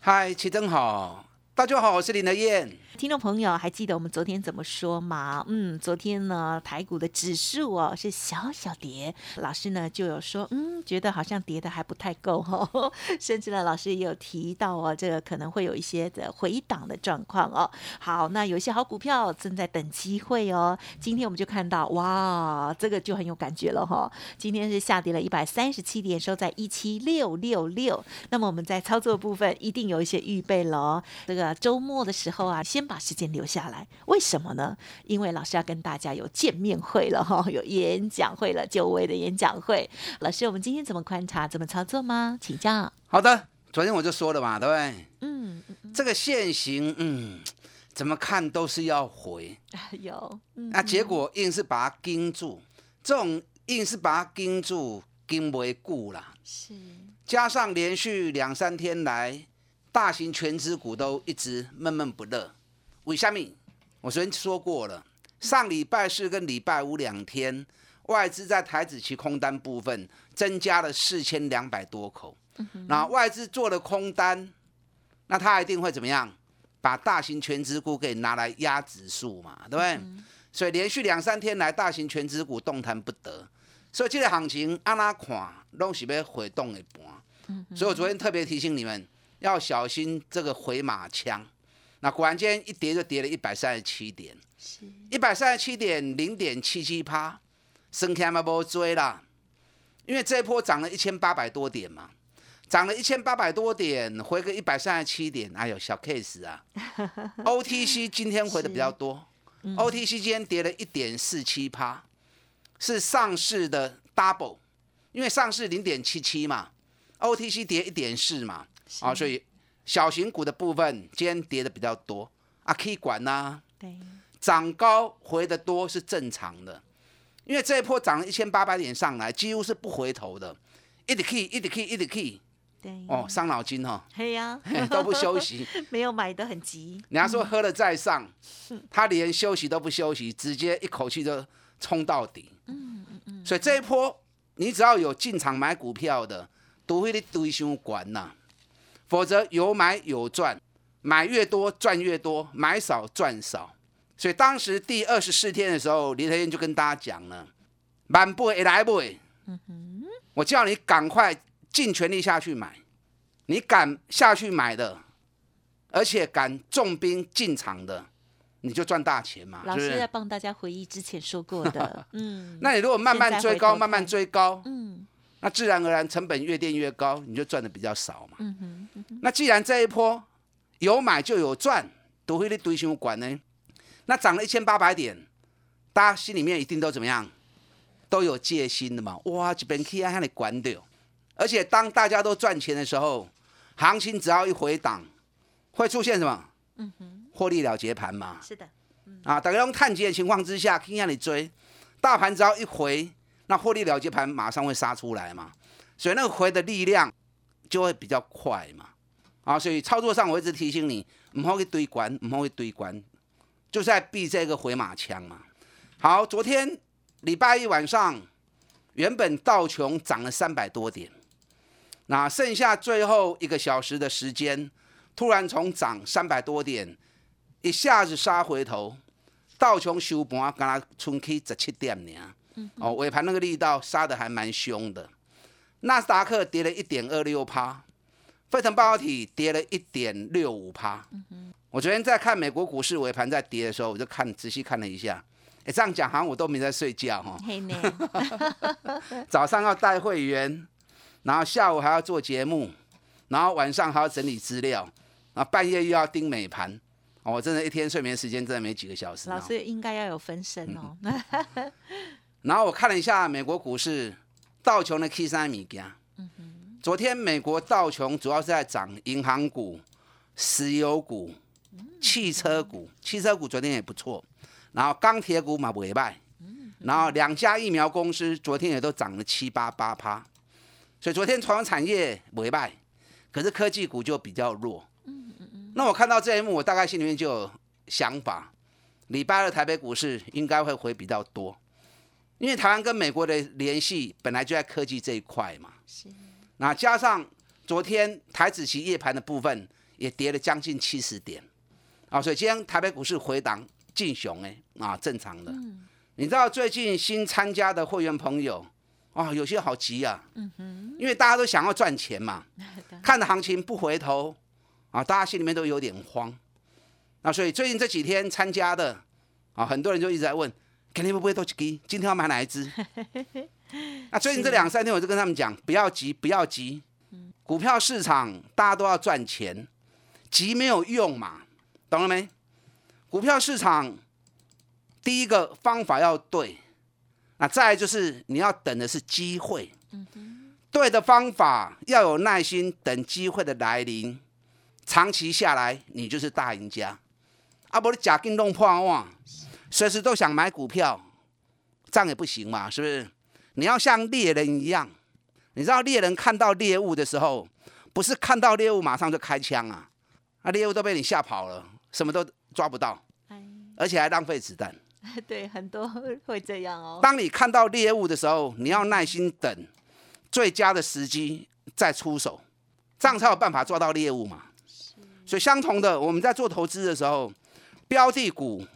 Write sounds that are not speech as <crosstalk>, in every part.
嗨，齐正好，大家好，我是林德燕。听众朋友，还记得我们昨天怎么说吗？嗯，昨天呢，台股的指数哦是小小跌，老师呢就有说，嗯，觉得好像跌的还不太够哦，<laughs> 甚至呢，老师也有提到哦，这个可能会有一些的回档的状况哦。好，那有一些好股票正在等机会哦。今天我们就看到，哇，这个就很有感觉了哈。今天是下跌了一百三十七点，收在一七六六六。那么我们在操作部分一定有一些预备了哦。这个周末的时候啊，先。把时间留下来，为什么呢？因为老师要跟大家有见面会了哈，有演讲会了，久违的演讲会。老师，我们今天怎么观察，怎么操作吗？请教。好的，昨天我就说了嘛，对不对？嗯，这个线型，嗯，怎么看都是要回。有，那结果硬是把它盯住，这种硬是把它盯住，盯不固了。是，加上连续两三天来，大型全资股都一直闷闷不乐。为什么？我昨天说过了，上礼拜四跟礼拜五两天，外资在台子期空单部分增加了四千两百多口。那外资做了空单，那他一定会怎么样？把大型全资股给拿来压指数嘛，对不对？所以连续两三天来，大型全资股动弹不得。所以这个行情按哪看，拢是要回动一半。所以我昨天特别提醒你们，要小心这个回马枪。那果然今天一跌就跌了一百三十七点，一百三十七点零点七七趴，升天嘛不追啦，因为这一波涨了一千八百多点嘛，涨了一千八百多点，回个一百三十七点，哎呦小 case 啊，<laughs> OTC 今天回的比较多，OTC 今天跌了一点四七趴，是上市的 double，因为上市零点七七嘛，OTC 跌一点四嘛，啊所以。小型股的部分今天跌的比较多啊，可以管呐。对，涨高回的多是正常的，因为这一波涨了一千八百点上来，几乎是不回头的，一直 key，一直 key，一直 key。对，哦，伤脑筋哈。嘿呀，都不休息，<laughs> 没有买的很急。人家说喝了再上，他连休息都不休息，直接一口气就冲到底。嗯嗯嗯。所以这一波，你只要有进场买股票的，都会的堆箱管呐。否则有买有赚，买越多赚越多，买少赚少。所以当时第二十四天的时候，林德燕就跟大家讲了：满不会来不会。嗯，我叫你赶快尽全力下去买，你敢下去买的，而且敢重兵进场的，你就赚大钱嘛。老师在帮大家回忆之前说过的。<laughs> 嗯，那你如果慢慢追高，慢慢追高，嗯。那自然而然成本越垫越高，你就赚的比较少嘛。嗯哼。那既然这一波有买就有赚，都会的堆什么管呢？那涨了一千八百点，大家心里面一定都怎么样？都有戒心的嘛。哇，这边 K I 让你管掉。而且当大家都赚钱的时候，行情只要一回档，会出现什么？嗯哼。获利了结盘嘛。是的。啊，大家用探底的情况之下，K 让你追，大盘只要一回。那获利了结盘马上会杀出来嘛，所以那个回的力量就会比较快嘛，啊，所以操作上我一直提醒你，唔好去堆关，唔好去堆关，就是在避这个回马枪嘛。好，昨天礼拜一晚上，原本道琼涨了三百多点，那剩下最后一个小时的时间，突然从涨三百多点，一下子杀回头，道琼收盘刚冲起十七点呢。哦，尾盘那个力道杀的还蛮凶的，纳斯达克跌了一点二六趴，费城半导体跌了一点六五趴。我昨天在看美国股市尾盘在跌的时候，我就看仔细看了一下，哎，这样讲好像我都没在睡觉哈。<laughs> 早上要带会员，然后下午还要做节目，然后晚上还要整理资料，啊，半夜又要盯美盘，我真的一天睡眠时间真的没几个小时。老师应该要有分身哦。<laughs> 然后我看了一下美国股市，道琼的 K 三米加。昨天美国道琼主要是在涨银行股、石油股、汽车股，汽车股昨天也不错，然后钢铁股嘛不败，然后两家疫苗公司昨天也都涨了七八八趴，所以昨天传统产业不败，可是科技股就比较弱。那我看到这一幕，我大概心里面就有想法，礼拜二台北股市应该会回比较多，因为台湾跟美国的联系本来就在科技这一块嘛。是。那加上昨天台子期夜盘的部分。也跌了将近七十点，啊，所以今天台北股市回档进熊哎，啊，正常的。你知道最近新参加的会员朋友，啊，有些好急啊，嗯哼，因为大家都想要赚钱嘛，<laughs> 看着行情不回头，啊，大家心里面都有点慌。那所以最近这几天参加的，啊，很多人就一直在问，肯定会不会都急？今天要买哪一只？<laughs> 那最近这两三天我就跟他们讲，不要急，不要急，股票市场大家都要赚钱。急没有用嘛，懂了没？股票市场第一个方法要对，那再就是你要等的是机会。对的方法要有耐心等机会的来临，长期下来你就是大赢家。啊，不你假定弄破网，随时都想买股票，这样也不行嘛，是不是？你要像猎人一样，你知道猎人看到猎物的时候，不是看到猎物马上就开枪啊。那猎物都被你吓跑了，什么都抓不到，而且还浪费子弹。<laughs> 对，很多会这样哦。当你看到猎物的时候，你要耐心等最佳的时机再出手，这样才有办法抓到猎物嘛。所以相同的，我们在做投资的时候，标的股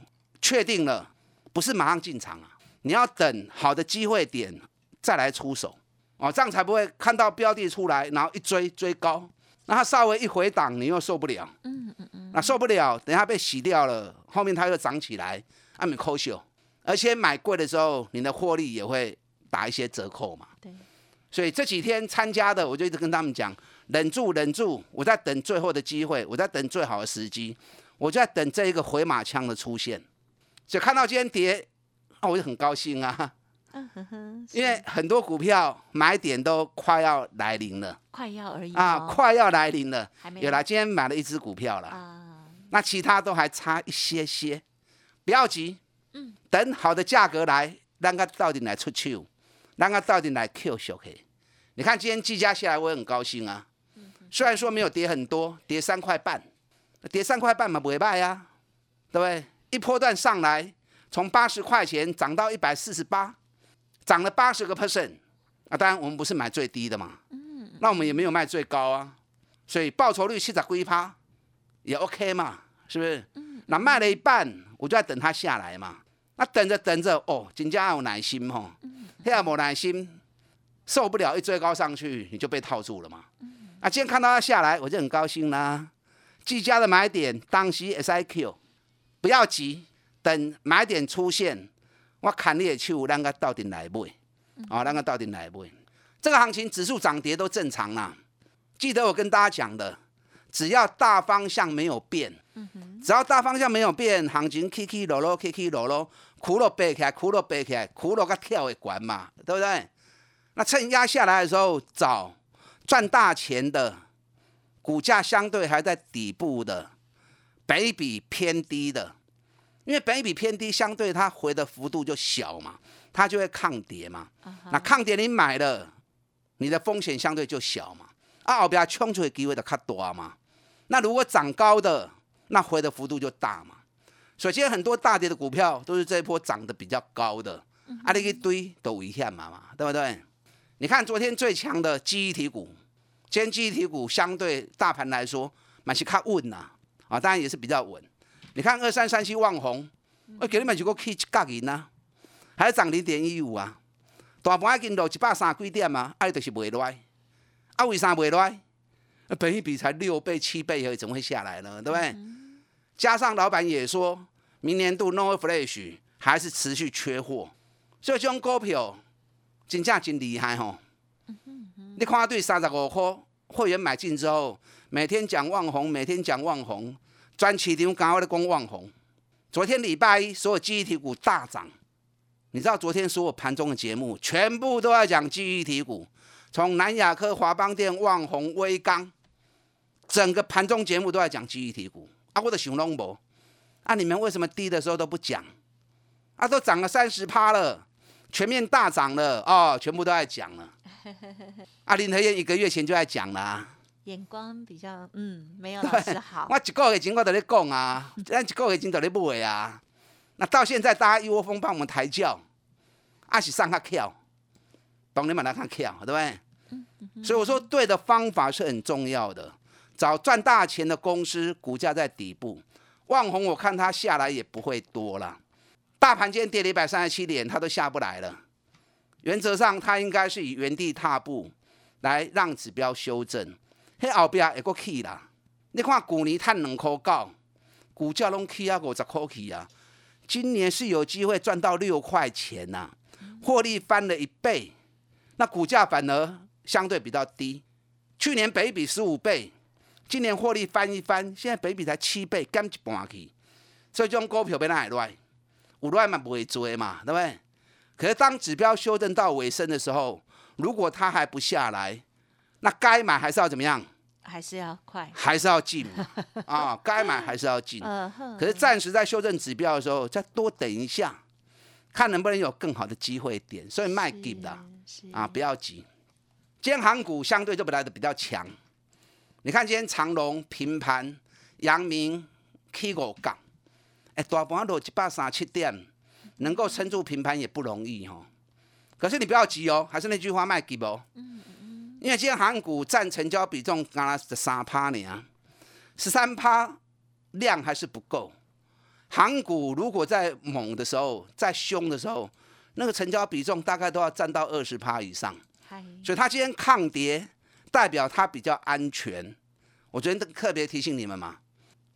确定了，不是马上进场啊，你要等好的机会点再来出手哦，这样才不会看到标的出来，然后一追追高。那它稍微一回档，你又受不了。嗯嗯嗯。那受不了，等下被洗掉了，后面它又涨起来，那你抠秀。而且买贵的时候，你的获利也会打一些折扣嘛。对。所以这几天参加的，我就一直跟他们讲，忍住，忍住，我在等最后的机会，我在等最好的时机，我就在等这一个回马枪的出现。所以看到今天跌，啊，我就很高兴啊。嗯哼哼，因为很多股票买点都快要来临了，快要而已啊，快要来临了，有了，今天买了一只股票了。啊，那其他都还差一些些，不要急，嗯，等好的价格来，让它到底来出去，让它到底来 Q 小 K。你看今天计价下来，我也很高兴啊，虽然说没有跌很多，跌三块半，跌三块半嘛不会卖呀，对不对？一波段上来，从八十块钱涨到一百四十八。涨了八十个 percent，啊，当然我们不是买最低的嘛，嗯，那我们也没有卖最高啊，所以报酬率七十归趴也 OK 嘛，是不是？嗯，那卖了一半，我就在等它下来嘛，那等着等着，哦，金家有耐心哈，现在没耐心，受不了一追高上去，你就被套住了嘛，嗯，那今天看到它下来，我就很高兴啦，技嘉的买点当时 SIQ，不要急，等买点出现。我砍你的手，咱个到底来买？哦，咱个到底来买？这个行情指数涨跌都正常啦。记得我跟大家讲的，只要大方向没有变，只要大方向没有变，行情起起落落，起起落落，苦落背起来，苦落背起来，苦落个跳会管嘛，对不对？那趁压下来的时候找赚大钱的，股价相对还在底部的，北比偏低的。因为北比偏低，相对它回的幅度就小嘛，它就会抗跌嘛。那抗跌你买了，你的风险相对就小嘛。啊，后边冲出的机会就较大嘛。那如果涨高的，那回的幅度就大嘛。首先很多大跌的股票都是这一波涨得比较高的，啊，你一堆都危险嘛嘛，对不对？你看昨天最强的记忆体股，今天记忆体股相对大盘来说，蛮是较稳呐，啊，啊当然也是比较稳。你看二三三七旺红，我给你们几个 K 价银呐，还涨零点一五啊，大盘已经落一百三几点嘛，啊，就是袂落，啊，为啥袂落？本一比才六倍七倍而已，怎么会下来呢？对不对？加上老板也说，明年度 No Flash 还是持续缺货，所以这种股票真正真厉害吼。你看对三十五块会员买进之后，每天讲旺红，每天讲旺红。专市场刚好在讲旺红，昨天礼拜一所有记忆体股大涨，你知道昨天所有盘中的节目全部都在讲记忆体股，从南亚科、华邦电、旺宏、威刚，整个盘中节目都在讲记忆体股啊，我的熊龙博啊，你们为什么低的时候都不讲？啊，都涨了三十趴了，全面大涨了哦，全部都在讲了。<laughs> 啊，林和燕一个月前就在讲了。眼光比较嗯，没有老师好。我一个月前我在咧讲啊，咱一个月前在咧买啊。那到现在大家一窝蜂帮我们抬轿，啊是上下跳，帮你们来看跳，对不对？所以我说，对的方法是很重要的。找赚大钱的公司，股价在底部。万红，我看它下来也不会多了。大盘今天跌了一百三十七点，它都下不来了。原则上，它应该是以原地踏步来让指标修正。嘿后边会过起啦。你看去年赚两块九，股价拢起啊五十块起啊。今年是有机会赚到六块钱呐，获利翻了一倍。那股价反而相对比较低。去年北比十五倍，今年获利翻一翻，现在北比才七倍，减一半去。所以这种股票被哪来？有乱嘛不会追嘛，对不对？可是当指标修正到尾声的时候，如果它还不下来，那该买还是要怎么样？还是要快，还是要进 <laughs> 啊？该买还是要进。可是暂时在修正指标的时候，再多等一下，看能不能有更好的机会点。所以卖给的啊，不要急。今天航股相对就来的比较强。你看今天长隆平盘，阳明 K 五港，哎，大盘落一百三七点，能够撑住平盘也不容易哦。可是你不要急哦，还是那句话，卖给不？因为今天航股占成交比重刚刚十三趴呢，十三趴量还是不够。航股如果在猛的时候，在凶的时候，那个成交比重大概都要占到二十趴以上。所以它今天抗跌，代表它比较安全。我昨天特别提醒你们嘛，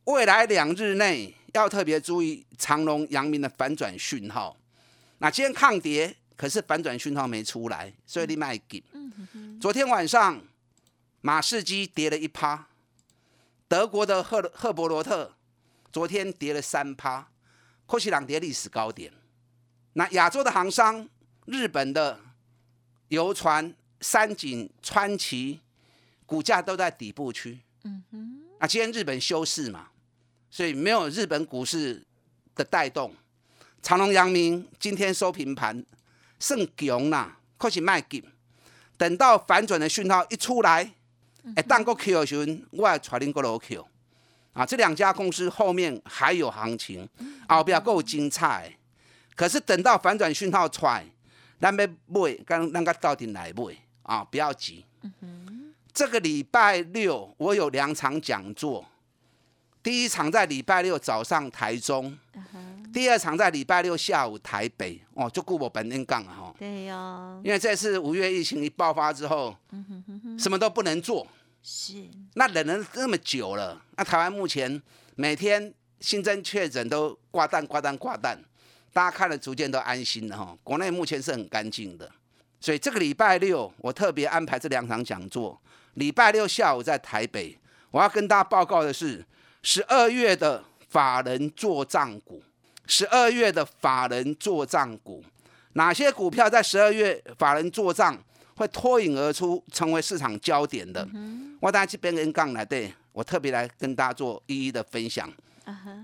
未来两日内要特别注意长隆、阳明的反转讯号。那今天抗跌，可是反转讯号没出来，所以你卖给。昨天晚上，马士基跌了一趴，德国的赫赫伯罗特昨天跌了三趴，科西朗跌历史高点。那亚洲的航商，日本的游船三井、川崎，股价都在底部区。嗯哼。那今天日本休市嘛，所以没有日本股市的带动。长隆、阳明今天收平盘，剩强啦，可是卖紧。等到反转的讯号一出来，哎，当个 Q 的时候，我来带领个楼 Q，啊，这两家公司后面还有行情，后边够精彩。可是等到反转讯号出来，咱要买，跟咱个到底来买啊？不要急。这个礼拜六我有两场讲座，第一场在礼拜六早上台中。第二场在礼拜六下午台北哦，就顾我本人杠了哈。对哟，因为这次五月疫情一爆发之后，什么都不能做。是。那忍了那么久了，那台湾目前每天新增确诊都挂蛋挂蛋挂蛋，大家看了逐渐都安心了哈。国内目前是很干净的，所以这个礼拜六我特别安排这两场讲座。礼拜六下午在台北，我要跟大家报告的是十二月的法人做账股。十二月的法人做账股，哪些股票在十二月法人做账会脱颖而出，成为市场焦点的？我大家这边跟杠来对，我特别来跟大家做一一的分享。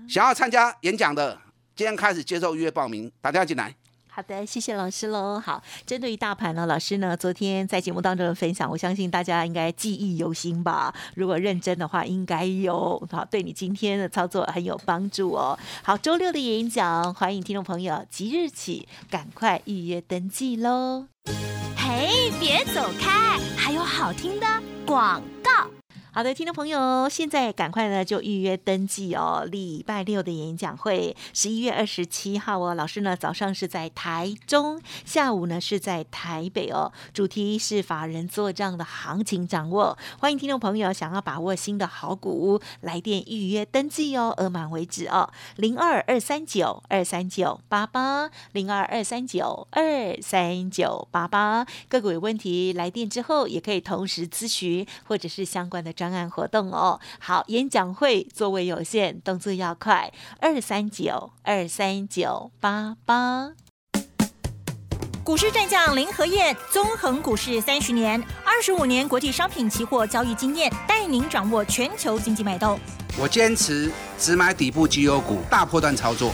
想要参加演讲的，今天开始接受预约报名，打电话进来。好的，谢谢老师喽。好，针对于大盘呢，老师呢昨天在节目当中的分享，我相信大家应该记忆犹新吧。如果认真的话，应该有好，对你今天的操作很有帮助哦。好，周六的演讲，欢迎听众朋友即日起赶快预约登记喽。嘿，别走开，还有好听的广。好的，听众朋友，现在赶快呢就预约登记哦。礼拜六的演讲会，十一月二十七号哦。老师呢早上是在台中，下午呢是在台北哦。主题是法人做账的行情掌握，欢迎听众朋友想要把握新的好股，来电预约登记哦，额满为止哦。零二二三九二三九八八，零二二三九二三九八八。个股有问题，来电之后也可以同时咨询或者是相关的专案活动哦，好，演讲会座位有限，动作要快，二三九二三九八八。股市战将林和燕，纵横股市三十年，二十五年国际商品期货交易经验，带您掌握全球经济脉动。我坚持只买底部绩优股，大波段操作。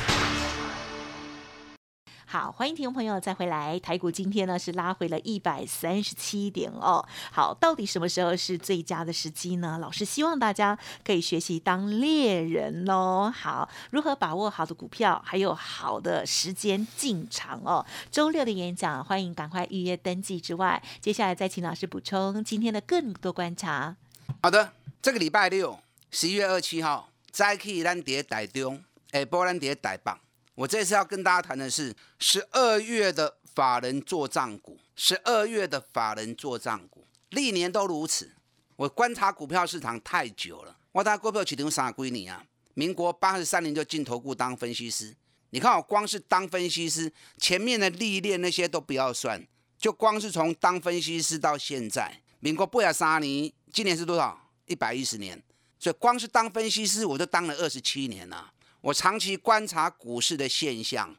好，欢迎听众朋友再回来。台股今天呢是拉回了一百三十七点哦。好，到底什么时候是最佳的时机呢？老师希望大家可以学习当猎人哦。好，如何把握好的股票，还有好的时间进场哦。周六的演讲，欢迎赶快预约登记。之外，接下来再请老师补充今天的更多观察。好的，这个礼拜六，十一月二七号，再去咱跌台中，哎，波兰跌台北。我这次要跟大家谈的是十二月的法人做账股，十二月的法人做账股，历年都如此。我观察股票市场太久了，我打股票起停啥归你啊？民国八十三年就进投顾当分析师，你看我光是当分析师，前面的历练那些都不要算，就光是从当分析师到现在，民国八十三年，今年是多少？一百一十年，所以光是当分析师，我就当了二十七年了。我长期观察股市的现象，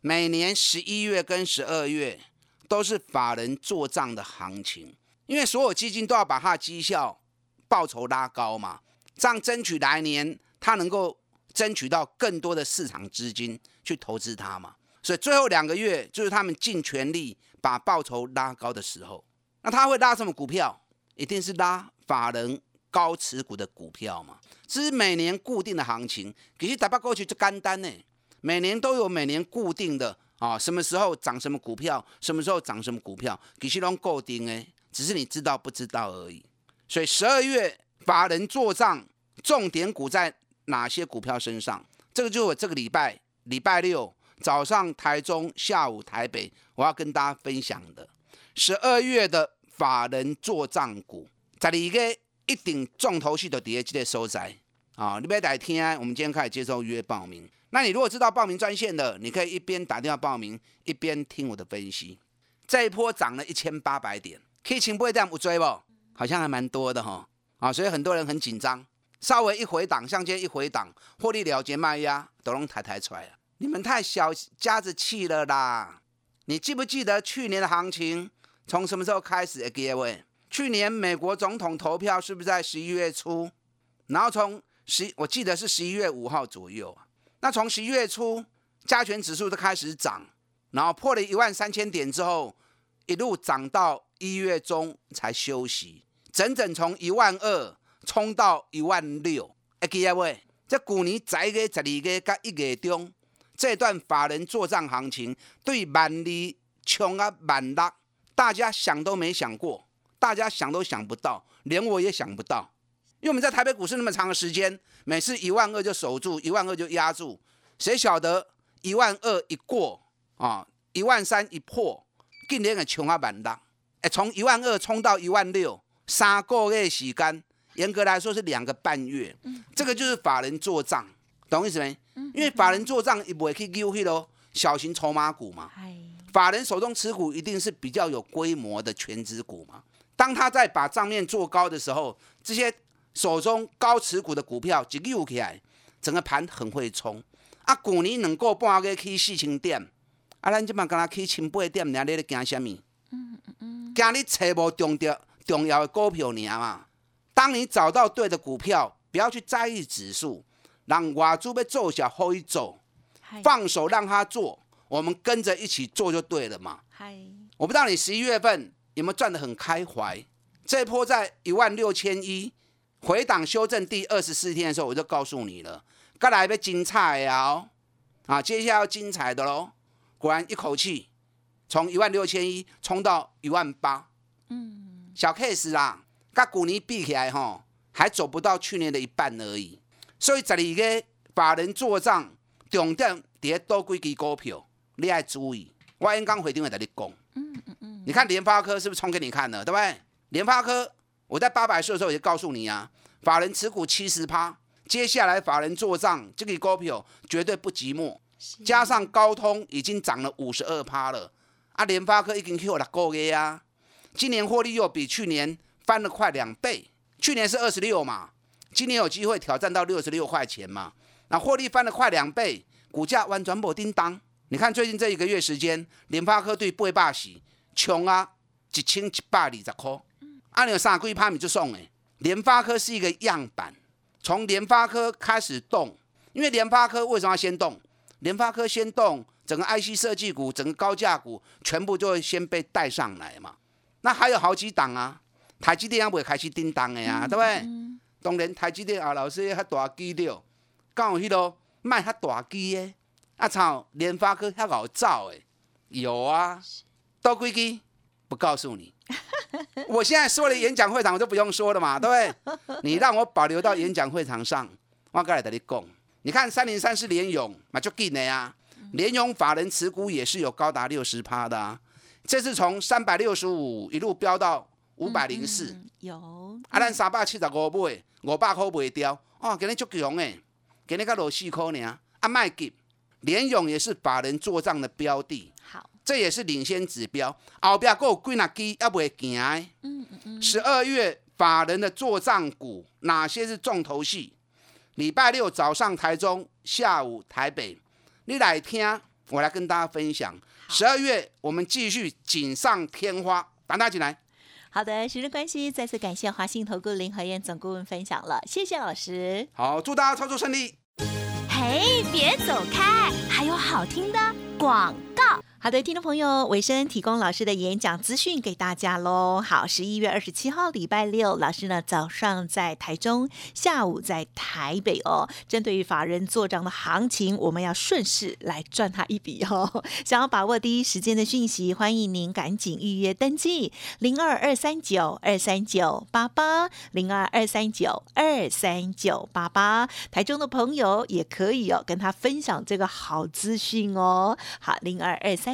每年十一月跟十二月都是法人做账的行情，因为所有基金都要把它的绩效报酬拉高嘛，这样争取来年它能够争取到更多的市场资金去投资它嘛，所以最后两个月就是他们尽全力把报酬拉高的时候。那他会拉什么股票？一定是拉法人高持股的股票嘛。是每年固定的行情，可是打不过去就干单呢，每年都有每年固定的啊，什么时候涨什么股票，什么时候涨什么股票，其实拢固定哎，只是你知道不知道而已。所以十二月法人做账，重点股在哪些股票身上？这个就是我这个礼拜礼拜六早上台中，下午台北，我要跟大家分享的十二月的法人做账股，在一个。一定重头戏的第二季的收窄啊！你别来听，我们今天开始接受预约报名。那你如果知道报名专线的，你可以一边打电话报名，一边听我的分析。这一波涨了一千八百点，可以请不会这样不追不？好像还蛮多的哈啊！所以很多人很紧张，稍微一回档，像今天一回档，获利了结卖压都能抬抬出来了。你们太小家子气了啦！你记不记得去年的行情从什么时候开始？各位？去年美国总统投票是不是在十一月初？然后从十，我记得是十一月五号左右。那从十一月初，加权指数就开始涨，然后破了一万三千点之后，一路涨到一月中才休息，整整从一万二冲到一万六。哎，各位，这去年十一月、十二月加一月中这段法人做账行情，对万二冲啊万六，大家想都没想过。大家想都想不到，连我也想不到，因为我们在台北股市那么长的时间，每次一万二就守住，一万二就压住，谁晓得一万二一过啊，一万三一破，今年的穷啊板大，哎，从一万二冲到一万六，三个月时间，严格来说是两个半月，这个就是法人做账，懂意思没？因为法人做账也不会去丢去喽，小型筹码股嘛，法人手中持股一定是比较有规模的全职股嘛。当他在把账面做高的时候，这些手中高持股的股票一溜起来，整个盘很会冲。啊，股年能够半个去四千点，啊，咱即摆敢若去千八点，你咧惊什么？嗯嗯嗯，惊你找无重要重要的股票尔嘛。当你找到对的股票，不要去在意指数，让外资要做下可以做，放手让他做，我们跟着一起做就对了嘛。嗨，我不知道你十一月份。有没有赚得很开怀？这一波在一万六千一回档修正第二十四天的时候，我就告诉你了，该来要精彩呀！啊，接下来要精彩的喽！果然一口气从一万六千一冲到一万八，嗯，小 case 啦，跟股年比起来哈，还走不到去年的一半而已。所以这里个法人做账重点跌多几支股票，你要注意。我刚刚回电话在你讲，你看联发科是不是冲给你看了，对不对？联发科我在八百岁的时候也告诉你啊，法人持股七十趴，接下来法人做账这个股票绝对不寂寞。加上高通已经涨了五十二趴了，啊，联发科已经 Q 了够个呀，今年获利又比去年翻了快两倍，去年是二十六嘛，今年有机会挑战到六十六块钱嘛，那获利翻了快两倍，股价完全不叮当。你看最近这一个月时间，联发科对不会罢喜穷啊，一千一百二十块，啊，你有三几趴米就送诶。联发科是一个样板，从联发科开始动，因为联发科为什么要先动？联发科先动，整个 IC 设计股、整个高价股全部就会先被带上来嘛。那还有好几档啊，台积电也未开始叮当的呀，对不对？当然台积电啊，老师还大机了，刚有迄个卖较大机的，啊操，联发科遐好造诶，有啊，多几机不告诉你。<laughs> 我现在说了演讲会场，我就不用说了嘛，<laughs> 对不对？你让我保留到演讲会场上，我过来跟你讲。你看三零三是联勇，那就进的呀。联勇法人持股也是有高达六十趴的啊。这次从三百六十五一路飙到五百零四，有。啊，咱三百七十五买，五百块卖掉，哦，今日足强诶，今日才落四块呢。啊，卖给联勇也是法人做账的标的，好，这也是领先指标。后边还有几哪支要会行诶？嗯嗯嗯。十二月法人的做账股哪些是重头戏？礼拜六早上台中，下午台北，你来听，我来跟大家分享。十二月我们继续锦上添花，大家进来。好的，时间关系，再次感谢华信投顾林和燕总顾问分享了，谢谢老师。好，祝大家操作顺利。嘿，别走开，还有好听的广告。好的，听众朋友，维生提供老师的演讲资讯给大家喽。好，十一月二十七号礼拜六，老师呢早上在台中，下午在台北哦。针对于法人做账的行情，我们要顺势来赚他一笔哦。<laughs> 想要把握第一时间的讯息，欢迎您赶紧预约登记零二二三九二三九八八零二二三九二三九八八。台中的朋友也可以哦，跟他分享这个好资讯哦。好，零二二三